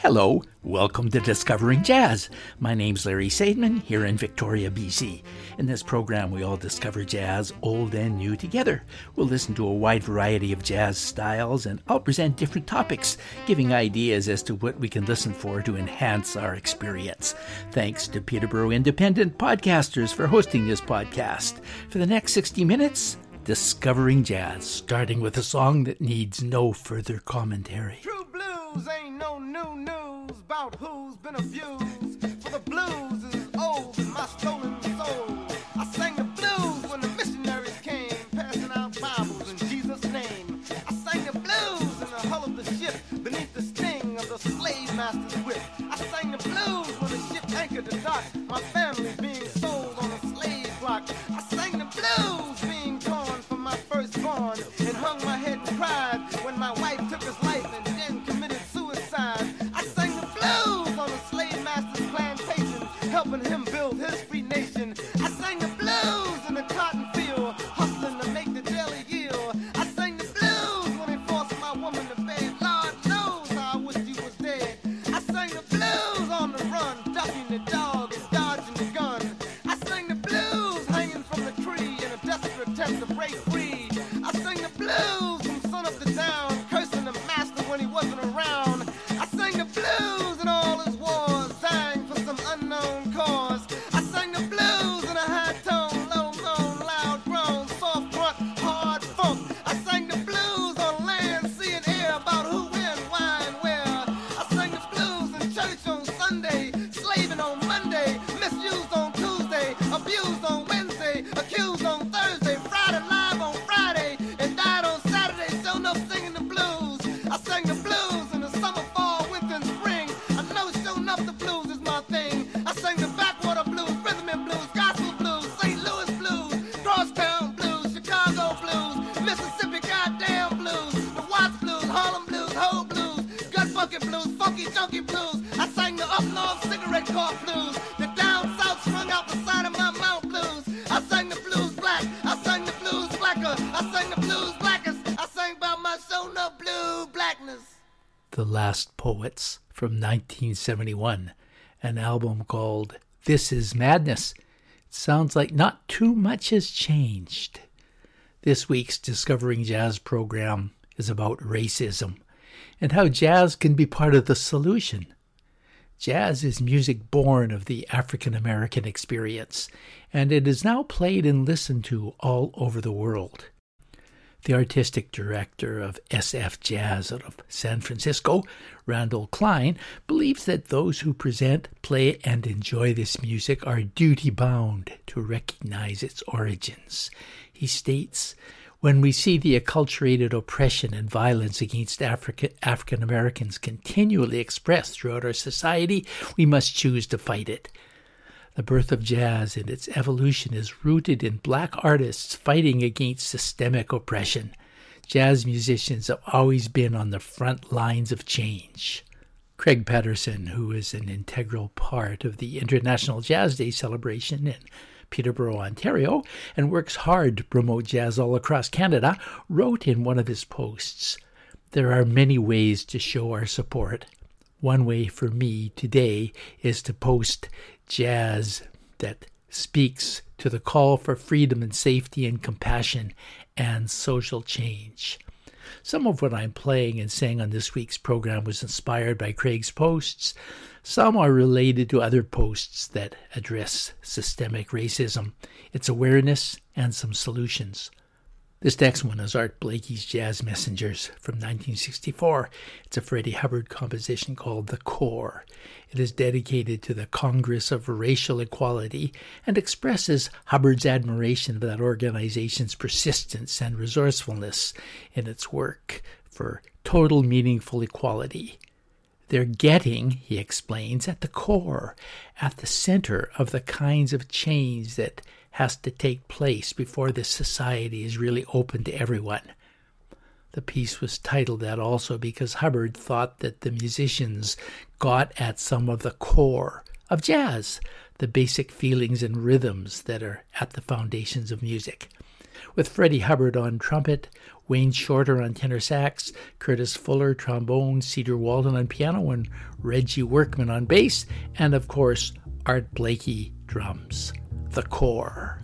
Hello, welcome to Discovering Jazz. My name's Larry Sadman here in Victoria, BC. In this program, we all discover jazz, old and new, together. We'll listen to a wide variety of jazz styles and I'll present different topics, giving ideas as to what we can listen for to enhance our experience. Thanks to Peterborough Independent Podcasters for hosting this podcast. For the next 60 minutes, Discovering Jazz, starting with a song that needs no further commentary. True blues ain't no new news about who's been abused. For the blues is old my stolen soul. I sang the blues when the missionaries came, passing out Bibles in Jesus' name. I sang the blues in the hull of the ship, beneath the sting of the slave master's whip. I sang the blues when the ship anchored the dock, my family Poets from 1971, an album called This Is Madness. It sounds like not too much has changed. This week's Discovering Jazz program is about racism and how jazz can be part of the solution. Jazz is music born of the African American experience, and it is now played and listened to all over the world. The artistic director of SF Jazz out of San Francisco, Randall Kline, believes that those who present, play, and enjoy this music are duty bound to recognize its origins. He states, when we see the acculturated oppression and violence against Africa, African Americans continually expressed throughout our society, we must choose to fight it. The birth of jazz and its evolution is rooted in black artists fighting against systemic oppression. Jazz musicians have always been on the front lines of change. Craig Patterson, who is an integral part of the International Jazz Day celebration in Peterborough, Ontario, and works hard to promote jazz all across Canada, wrote in one of his posts There are many ways to show our support. One way for me today is to post jazz that speaks to the call for freedom and safety and compassion and social change. Some of what I'm playing and saying on this week's program was inspired by Craig's posts. Some are related to other posts that address systemic racism, its awareness, and some solutions. This next one is Art Blakey's Jazz Messengers from 1964. It's a Freddie Hubbard composition called The Core. It is dedicated to the Congress of Racial Equality and expresses Hubbard's admiration of that organization's persistence and resourcefulness in its work for total meaningful equality. They're getting, he explains, at the core, at the center of the kinds of change that has to take place before this society is really open to everyone. The piece was titled that also because Hubbard thought that the musicians got at some of the core of jazz, the basic feelings and rhythms that are at the foundations of music. with Freddie Hubbard on trumpet, Wayne Shorter on tenor sax, Curtis Fuller trombone, Cedar Walton on piano, and Reggie Workman on bass, and of course, Art Blakey drums. The Core.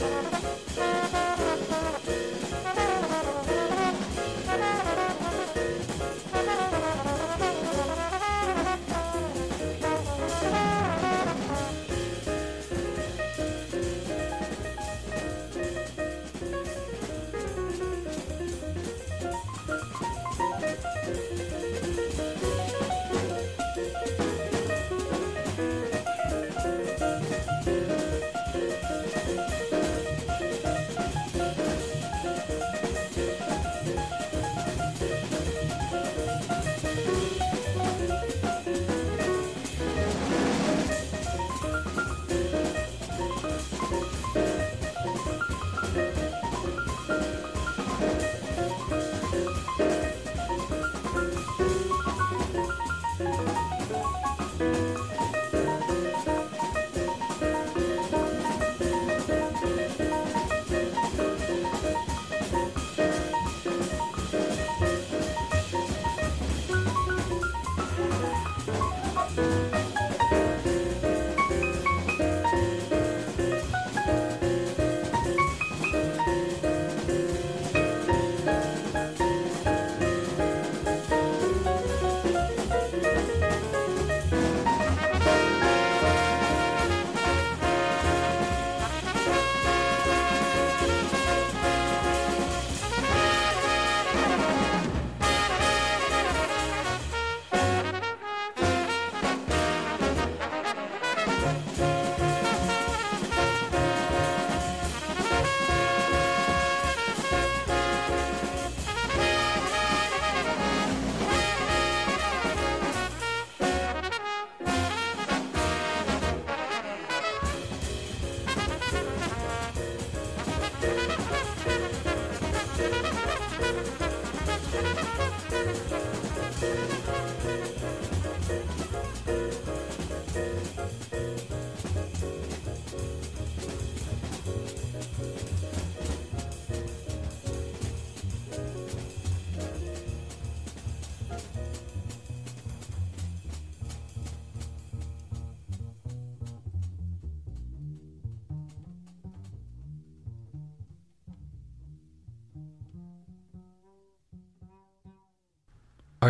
Thank you.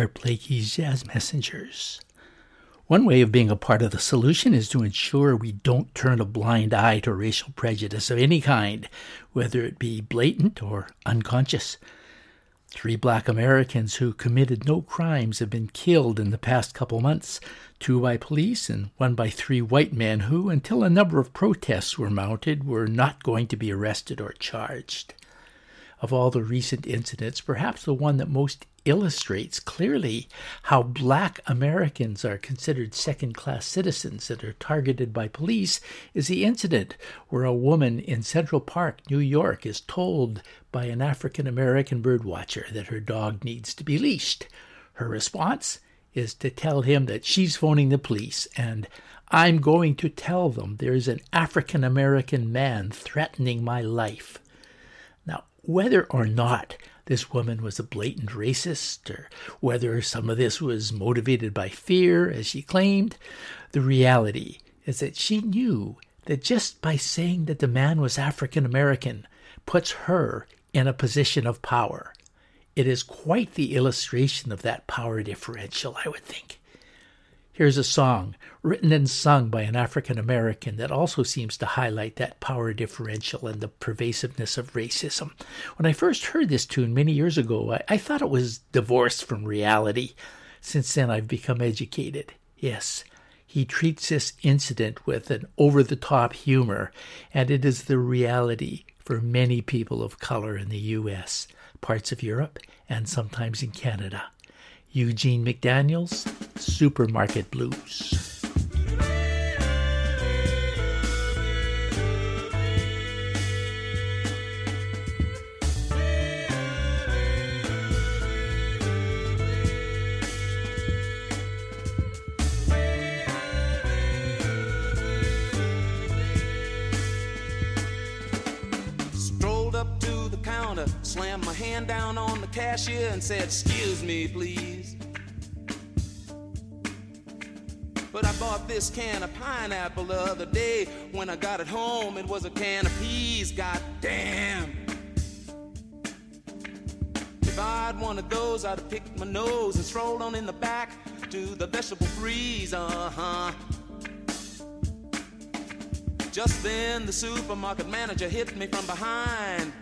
Art Blakey's Jazz Messengers. One way of being a part of the solution is to ensure we don't turn a blind eye to racial prejudice of any kind, whether it be blatant or unconscious. Three black Americans who committed no crimes have been killed in the past couple months, two by police and one by three white men who, until a number of protests were mounted, were not going to be arrested or charged. Of all the recent incidents, perhaps the one that most illustrates clearly how black Americans are considered second class citizens and are targeted by police is the incident where a woman in Central Park, New York, is told by an African American birdwatcher that her dog needs to be leashed. Her response is to tell him that she's phoning the police and I'm going to tell them there's an African American man threatening my life. Now, whether or not this woman was a blatant racist, or whether some of this was motivated by fear, as she claimed. The reality is that she knew that just by saying that the man was African American puts her in a position of power. It is quite the illustration of that power differential, I would think. Here's a song written and sung by an African American that also seems to highlight that power differential and the pervasiveness of racism. When I first heard this tune many years ago, I, I thought it was divorced from reality. Since then, I've become educated. Yes, he treats this incident with an over the top humor, and it is the reality for many people of color in the U.S., parts of Europe, and sometimes in Canada. Eugene McDaniels, Supermarket Blues. Cashier and said, Excuse me, please. But I bought this can of pineapple the other day. When I got it home, it was a can of peas. God damn. If I'd one of those, I'd have picked my nose and strolled on in the back to the vegetable freeze. Uh huh. Just then, the supermarket manager hit me from behind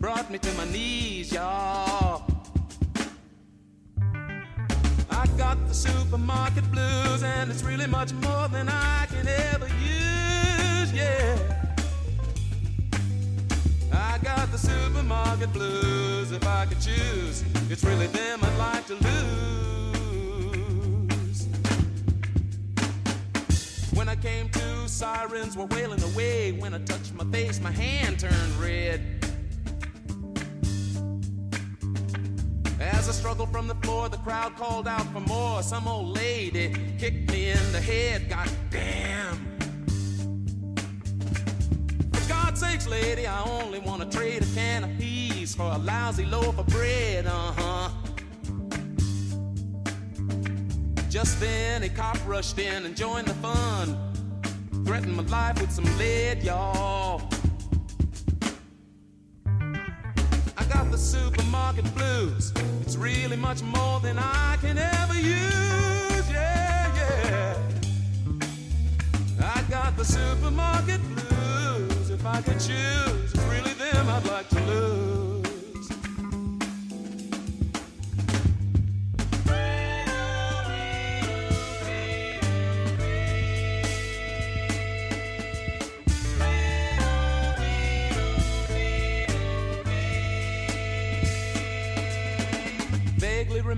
brought me to my knees, y'all. I got the supermarket blues, and it's really much more than I can ever use, yeah. I got the supermarket blues, if I could choose, it's really them I'd like to lose. When I came to, sirens were wailing away. When I touched my face, my hand turned red. As I struggled from the floor, the crowd called out for more. Some old lady kicked me in the head. God damn. For God's sakes, lady, I only want to trade a can of peas for a lousy loaf of bread. Uh huh. Just then, a cop rushed in and joined the fun. Threatened my life with some lead, y'all. Supermarket blues. It's really much more than I can ever use. Yeah, yeah. I got the supermarket blues. If I could choose, it's really them I'd like to lose.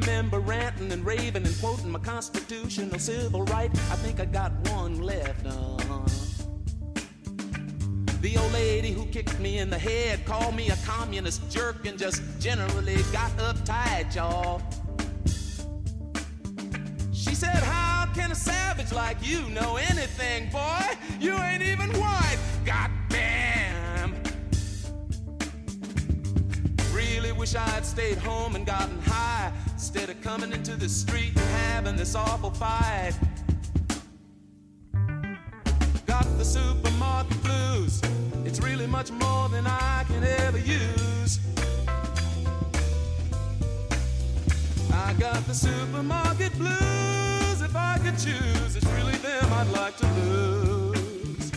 Remember ranting and raving and quoting my constitutional civil right. I think I got one left. Uh-huh. The old lady who kicked me in the head called me a communist jerk and just generally got uptight, y'all. She said, How can a savage like you know anything, boy? You ain't even white. God damn. Really wish I had stayed home and gotten high instead of coming into the street and having this awful fight. Got the supermarket blues, it's really much more than I can ever use. I got the supermarket blues. If I could choose, it's really them I'd like to lose.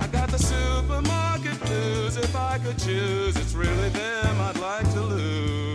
I got the supermarket If I could choose, it's really them I'd like to lose.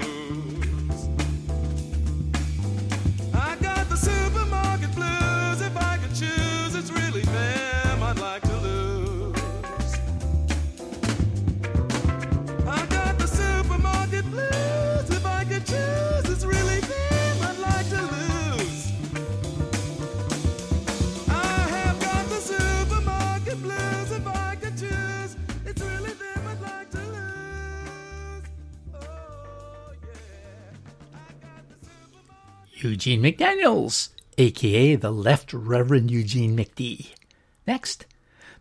Eugene McDaniels, aka the Left Reverend Eugene McD. Next,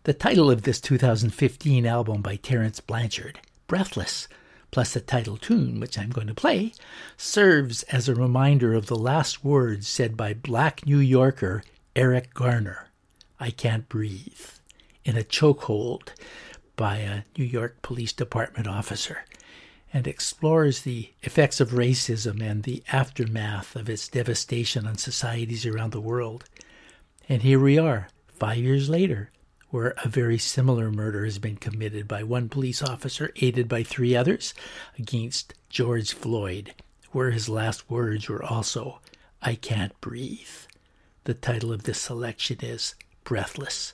the title of this 2015 album by Terence Blanchard, Breathless, plus the title tune, which I'm going to play, serves as a reminder of the last words said by black New Yorker Eric Garner I can't breathe, in a chokehold by a New York Police Department officer and explores the effects of racism and the aftermath of its devastation on societies around the world. And here we are, five years later, where a very similar murder has been committed by one police officer, aided by three others, against George Floyd, where his last words were also, I can't breathe. The title of this selection is Breathless.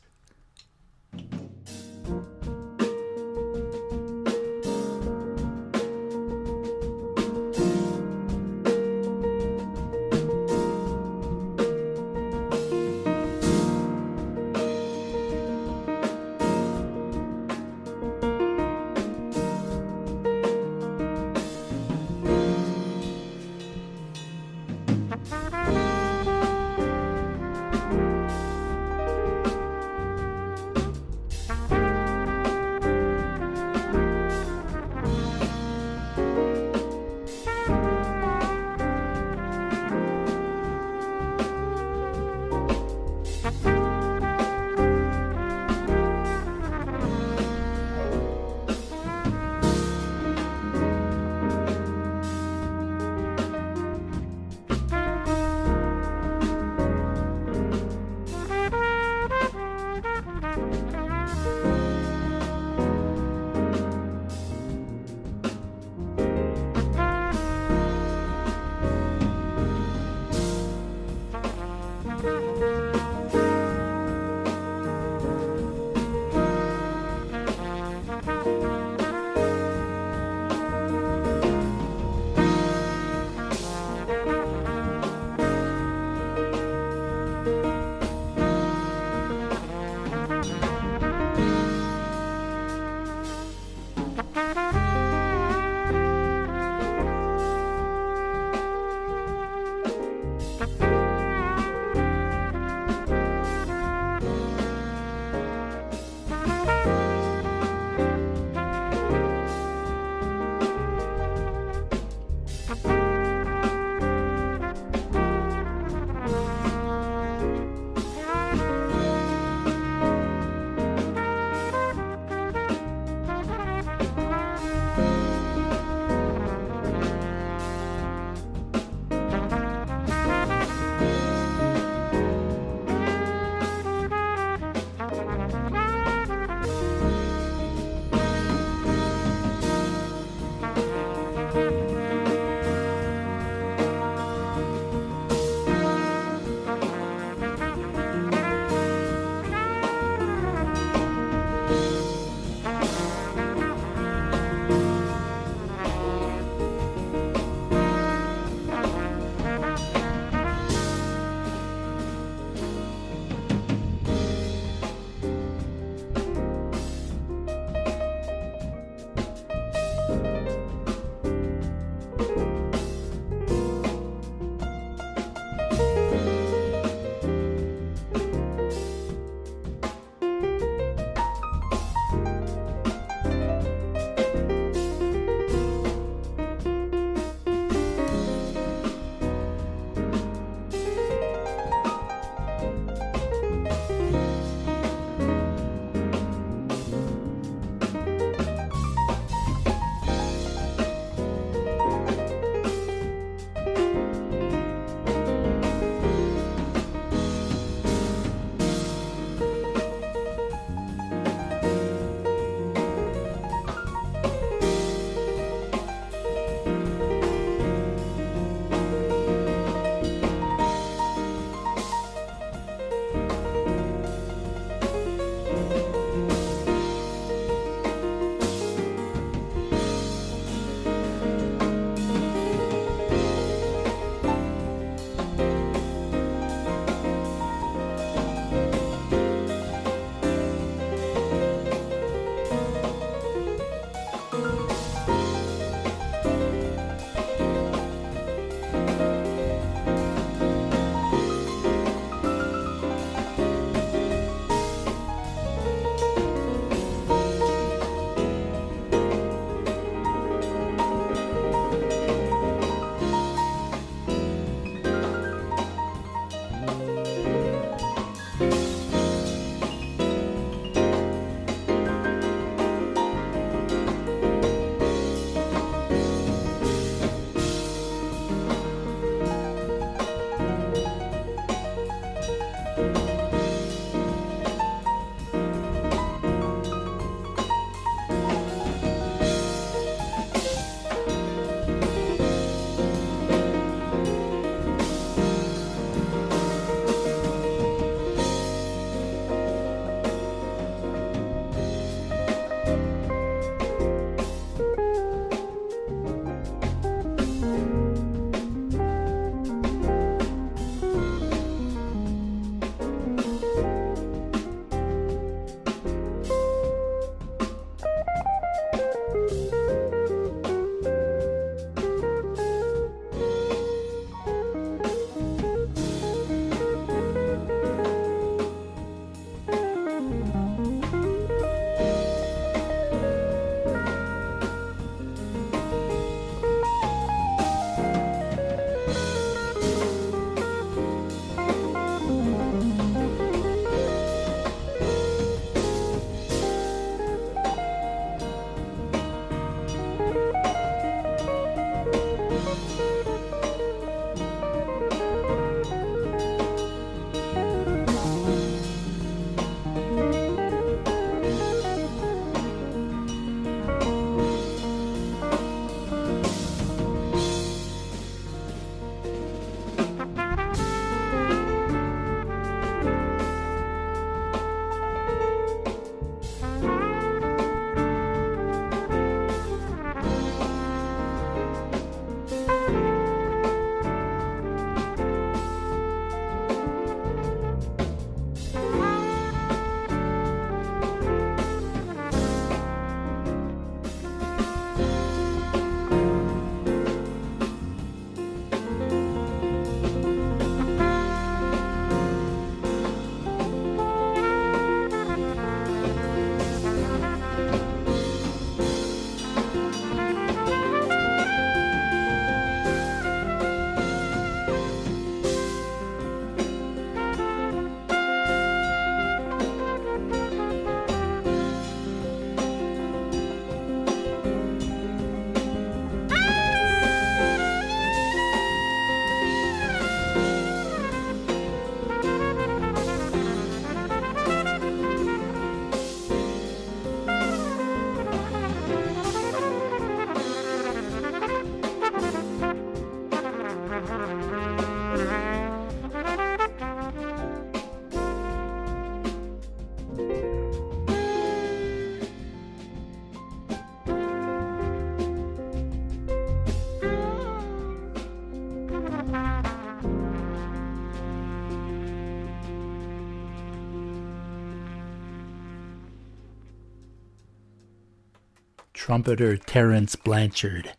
Trumpeter Terence Blanchard.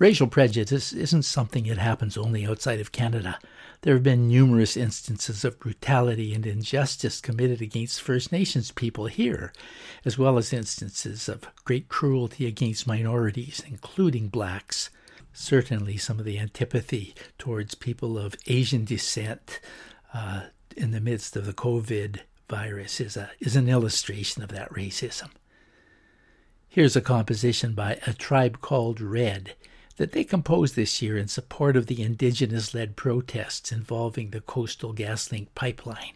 Racial prejudice isn't something that happens only outside of Canada. There have been numerous instances of brutality and injustice committed against First Nations people here, as well as instances of great cruelty against minorities, including blacks. Certainly, some of the antipathy towards people of Asian descent uh, in the midst of the COVID virus is, a, is an illustration of that racism. Here's a composition by a tribe called Red that they composed this year in support of the indigenous led protests involving the Coastal GasLink pipeline.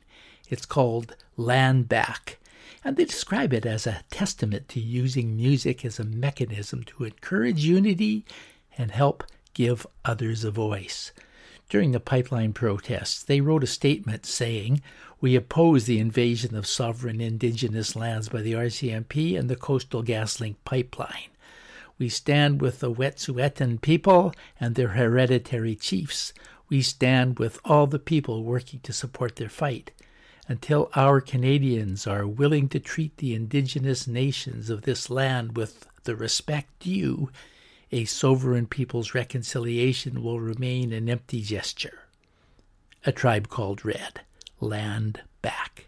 It's called Land Back, and they describe it as a testament to using music as a mechanism to encourage unity and help give others a voice. During the pipeline protests, they wrote a statement saying, We oppose the invasion of sovereign indigenous lands by the RCMP and the Coastal GasLink pipeline. We stand with the Wet'suwet'en people and their hereditary chiefs. We stand with all the people working to support their fight. Until our Canadians are willing to treat the indigenous nations of this land with the respect due, a sovereign people's reconciliation will remain an empty gesture. A tribe called Red, land back.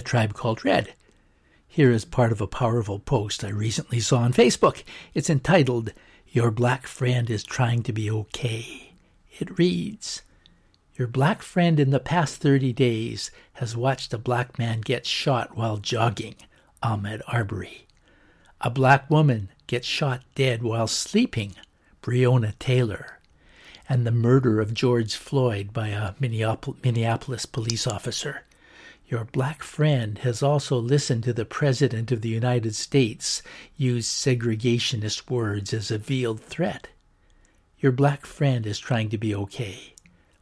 A Tribe Called Red. Here is part of a powerful post I recently saw on Facebook. It's entitled, Your Black Friend is Trying to Be Okay. It reads, Your black friend in the past 30 days has watched a black man get shot while jogging, Ahmaud Arbery. A black woman gets shot dead while sleeping, Breonna Taylor. And the murder of George Floyd by a Minneapolis police officer. Your black friend has also listened to the President of the United States use segregationist words as a veiled threat. Your black friend is trying to be okay.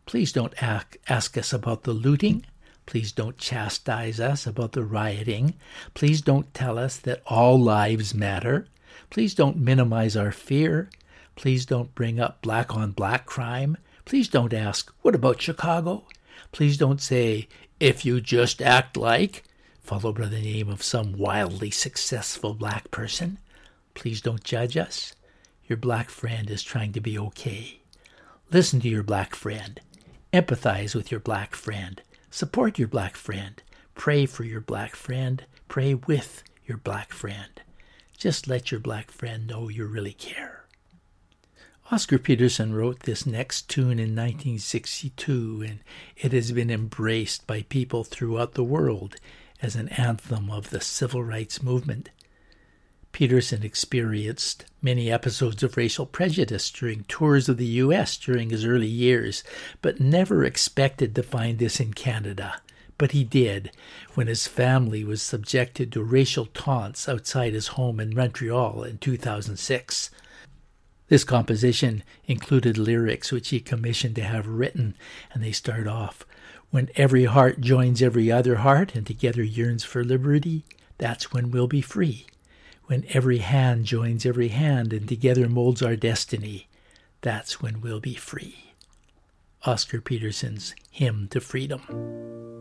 Please don't ask, ask us about the looting. Please don't chastise us about the rioting. Please don't tell us that all lives matter. Please don't minimize our fear. Please don't bring up black on black crime. Please don't ask, what about Chicago? Please don't say, if you just act like, followed by the name of some wildly successful black person. Please don't judge us. Your black friend is trying to be okay. Listen to your black friend. Empathize with your black friend. Support your black friend. Pray for your black friend. Pray with your black friend. Just let your black friend know you really care. Oscar Peterson wrote this next tune in 1962, and it has been embraced by people throughout the world as an anthem of the civil rights movement. Peterson experienced many episodes of racial prejudice during tours of the U.S. during his early years, but never expected to find this in Canada. But he did when his family was subjected to racial taunts outside his home in Montreal in 2006. This composition included lyrics which he commissioned to have written, and they start off When every heart joins every other heart and together yearns for liberty, that's when we'll be free. When every hand joins every hand and together molds our destiny, that's when we'll be free. Oscar Peterson's Hymn to Freedom.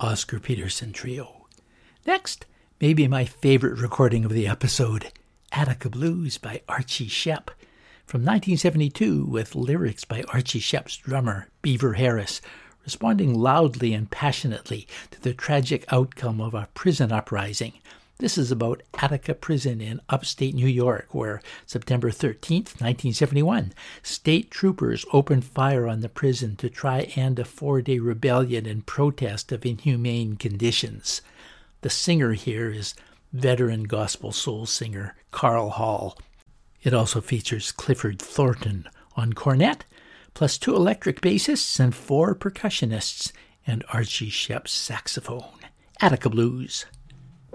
Oscar Peterson Trio. Next, maybe my favorite recording of the episode, Attica Blues by Archie Shepp from 1972 with lyrics by Archie Shepp's drummer, Beaver Harris, responding loudly and passionately to the tragic outcome of a prison uprising this is about Attica Prison in upstate New York, where September 13, 1971, state troopers opened fire on the prison to try and a four day rebellion in protest of inhumane conditions. The singer here is veteran gospel soul singer Carl Hall. It also features Clifford Thornton on cornet, plus two electric bassists and four percussionists, and Archie Shepp's saxophone. Attica Blues.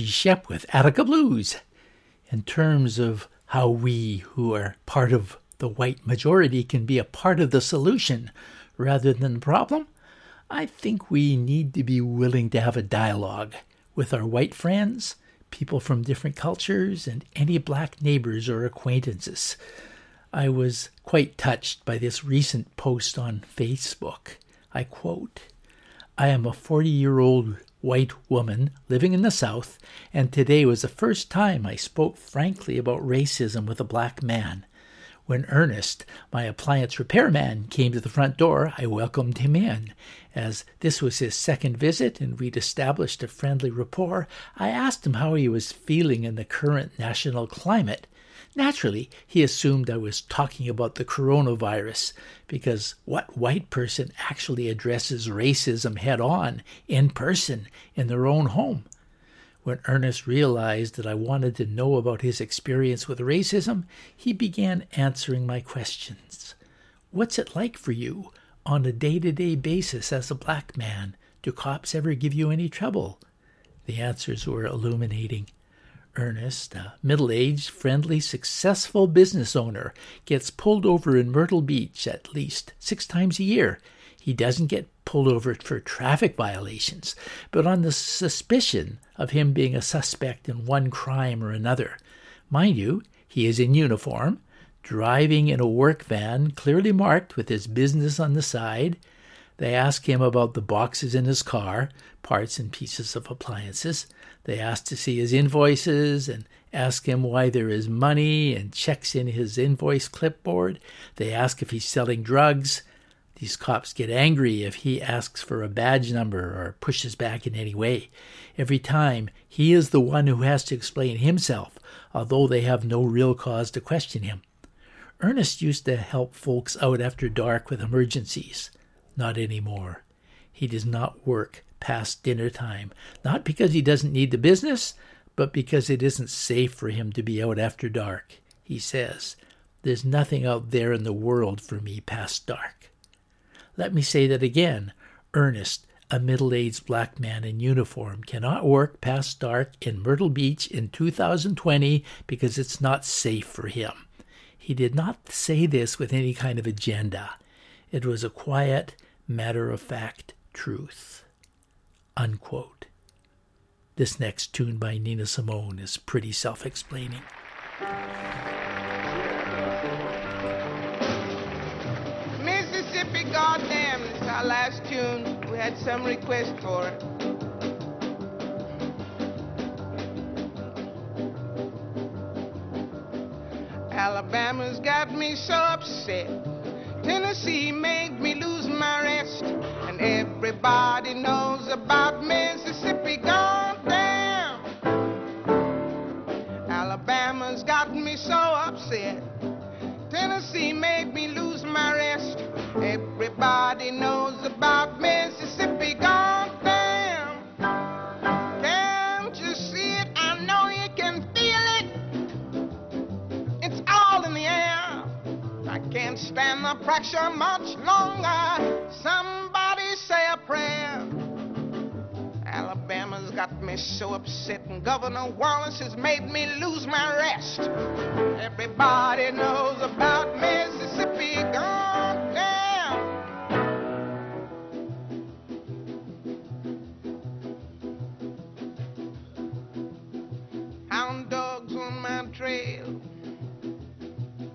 Archie with Attica Blues. In terms of how we, who are part of the white majority, can be a part of the solution rather than the problem, I think we need to be willing to have a dialogue with our white friends, people from different cultures, and any black neighbors or acquaintances. I was quite touched by this recent post on Facebook. I quote, I am a 40 year old white woman living in the South, and today was the first time I spoke frankly about racism with a black man. When Ernest, my appliance repairman, came to the front door, I welcomed him in. As this was his second visit and we'd established a friendly rapport, I asked him how he was feeling in the current national climate. Naturally, he assumed I was talking about the coronavirus, because what white person actually addresses racism head on, in person, in their own home? When Ernest realized that I wanted to know about his experience with racism, he began answering my questions. What's it like for you on a day to day basis as a black man? Do cops ever give you any trouble? The answers were illuminating. Ernest, a middle aged, friendly, successful business owner, gets pulled over in Myrtle Beach at least six times a year. He doesn't get pulled over for traffic violations, but on the suspicion of him being a suspect in one crime or another. Mind you, he is in uniform, driving in a work van clearly marked with his business on the side. They ask him about the boxes in his car, parts and pieces of appliances. They ask to see his invoices and ask him why there is money and checks in his invoice clipboard. They ask if he's selling drugs. These cops get angry if he asks for a badge number or pushes back in any way. Every time, he is the one who has to explain himself, although they have no real cause to question him. Ernest used to help folks out after dark with emergencies. Not anymore. He does not work past dinner time, not because he doesn't need the business, but because it isn't safe for him to be out after dark. He says, There's nothing out there in the world for me past dark. Let me say that again. Ernest, a middle aged black man in uniform, cannot work past dark in Myrtle Beach in 2020 because it's not safe for him. He did not say this with any kind of agenda. It was a quiet, matter of fact truth. Unquote. This next tune by Nina Simone is pretty self explaining. Mississippi, goddamn, is our last tune. We had some request for it. Alabama's got me so upset. Tennessee made me lose my rest. Everybody knows about Mississippi, goddamn. Alabama's got me so upset. Tennessee made me lose my rest. Everybody knows about Mississippi, goddamn. Can't you see it? I know you can feel it. It's all in the air. I can't stand the pressure much longer. Somebody say a prayer. Alabama's got me so upset, and Governor Wallace has made me lose my rest. Everybody knows about Mississippi, goddamn. Hound dogs on my trail,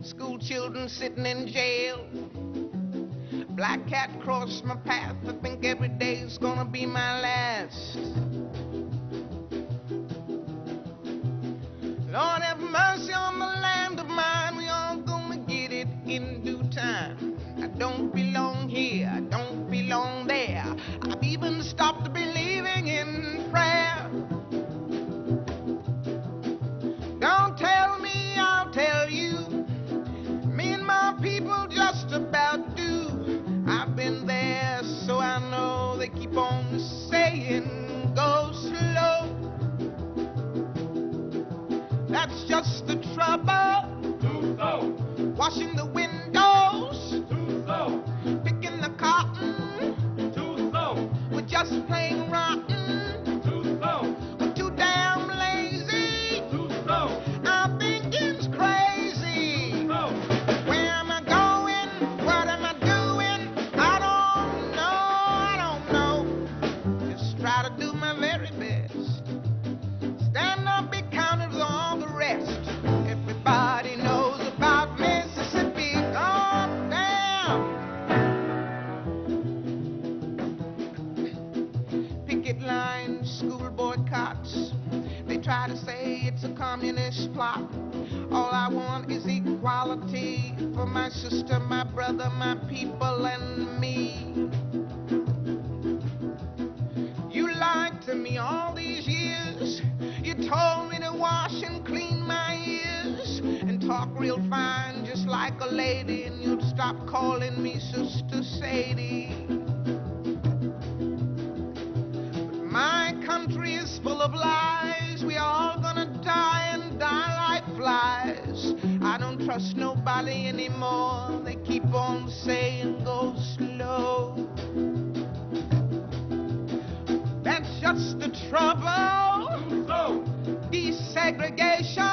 school children sitting in jail. Black cat crossed my path. I think every day's gonna be my last. Sister, my brother, my people, and me. You lied to me all these years. You told me to wash and clean my ears and talk real fine, just like a lady, and you'd stop calling me Sister Sadie. But my country is full of lies. We are all gonna die and die like flies. I don't trust nobody anymore. They keep on saying go slow. That's just the trouble. Desegregation,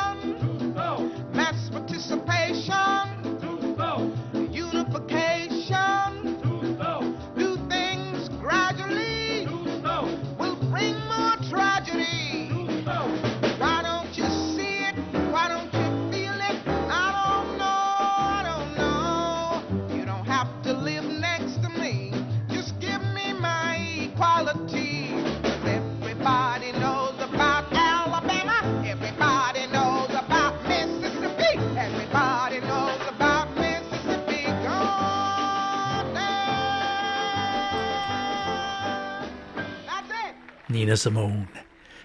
Nina Simone.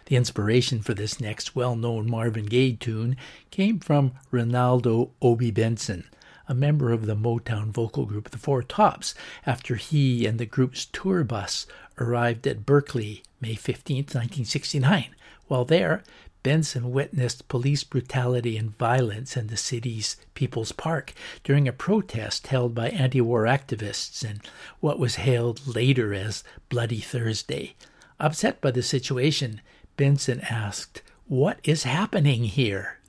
The inspiration for this next well known Marvin Gaye tune came from Renaldo Obie Benson, a member of the Motown vocal group The Four Tops, after he and the group's tour bus arrived at Berkeley May 15, 1969. While there, Benson witnessed police brutality and violence in the city's People's Park during a protest held by anti war activists in what was hailed later as Bloody Thursday. Upset by the situation, Benson asked, What is happening here?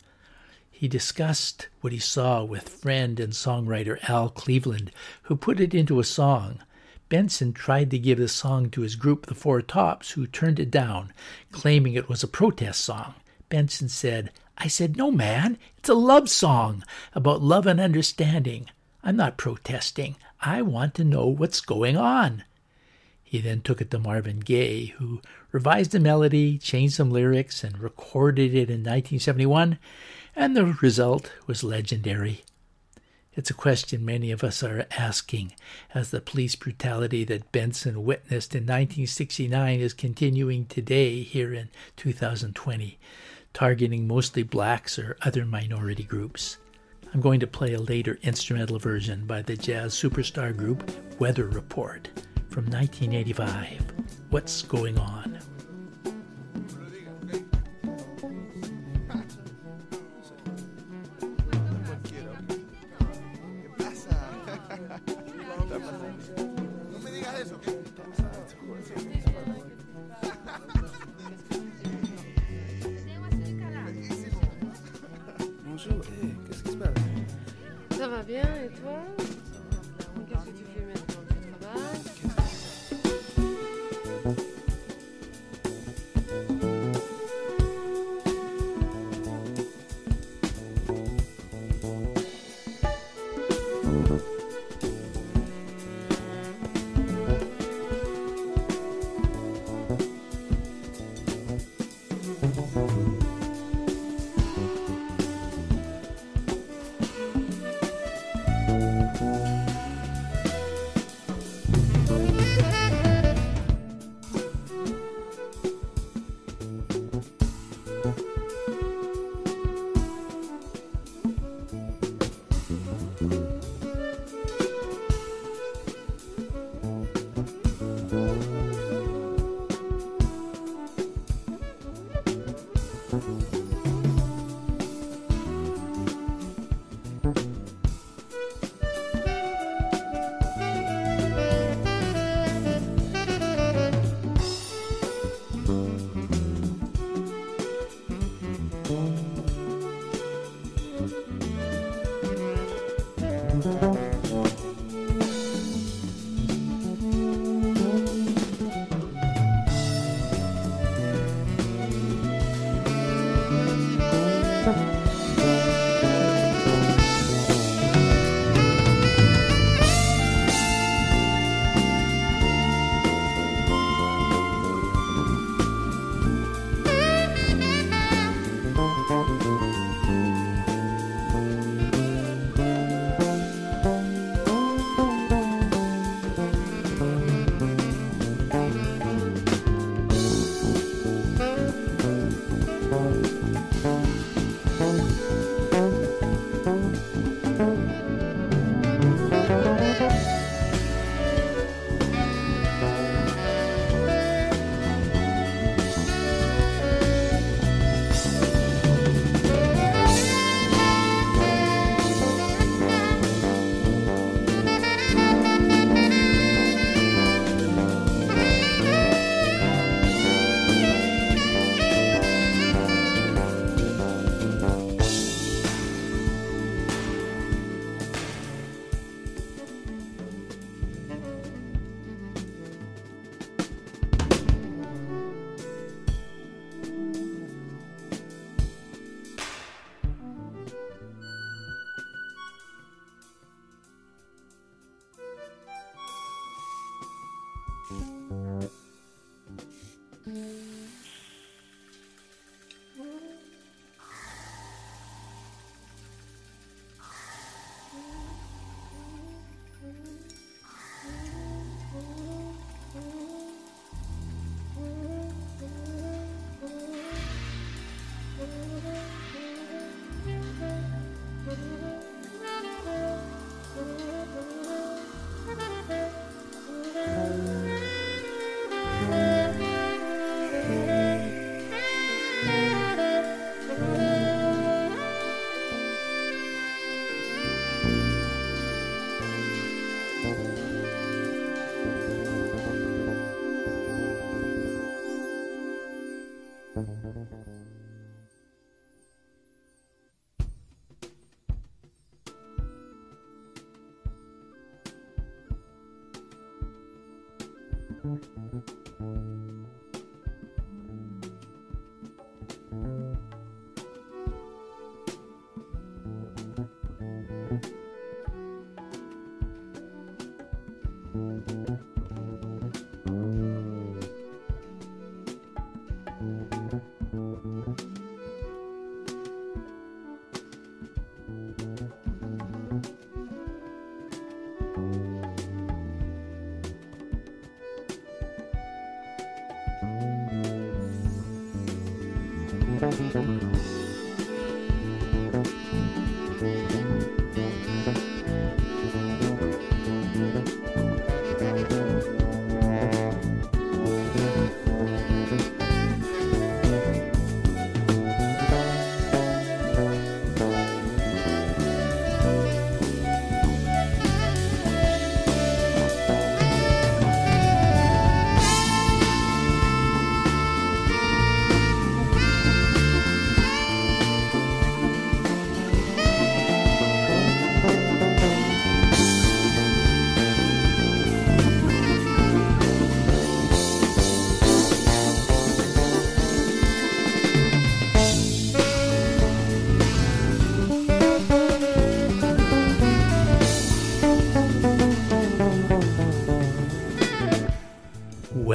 He discussed what he saw with friend and songwriter Al Cleveland, who put it into a song. Benson tried to give the song to his group, the Four Tops, who turned it down, claiming it was a protest song. Benson said, I said, No, man, it's a love song about love and understanding. I'm not protesting. I want to know what's going on. He then took it to Marvin Gaye, who revised the melody, changed some lyrics, and recorded it in 1971, and the result was legendary. It's a question many of us are asking as the police brutality that Benson witnessed in 1969 is continuing today here in 2020, targeting mostly blacks or other minority groups. I'm going to play a later instrumental version by the jazz superstar group Weather Report from 1985. What's going on?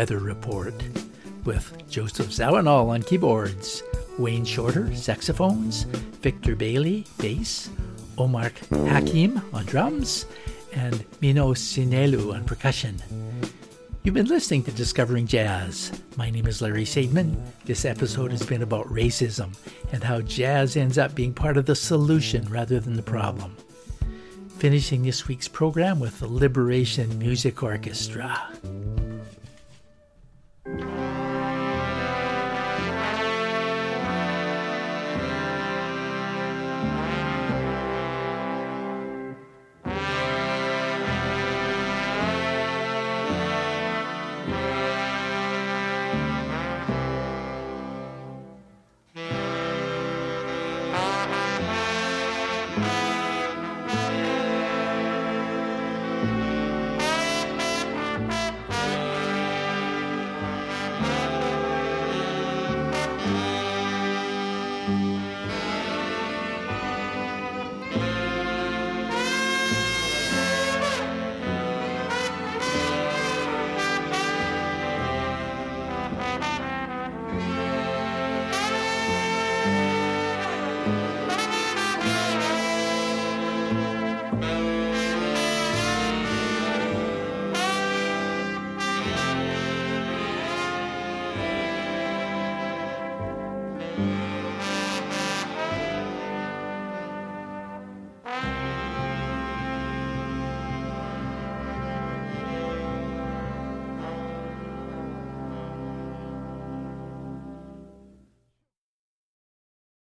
Weather Report with Josef Zawinul on keyboards, Wayne Shorter, saxophones, Victor Bailey, bass, Omar Hakim on drums, and Mino Cinelu on percussion. You've been listening to Discovering Jazz. My name is Larry Sadman. This episode has been about racism and how jazz ends up being part of the solution rather than the problem. Finishing this week's program with the Liberation Music Orchestra.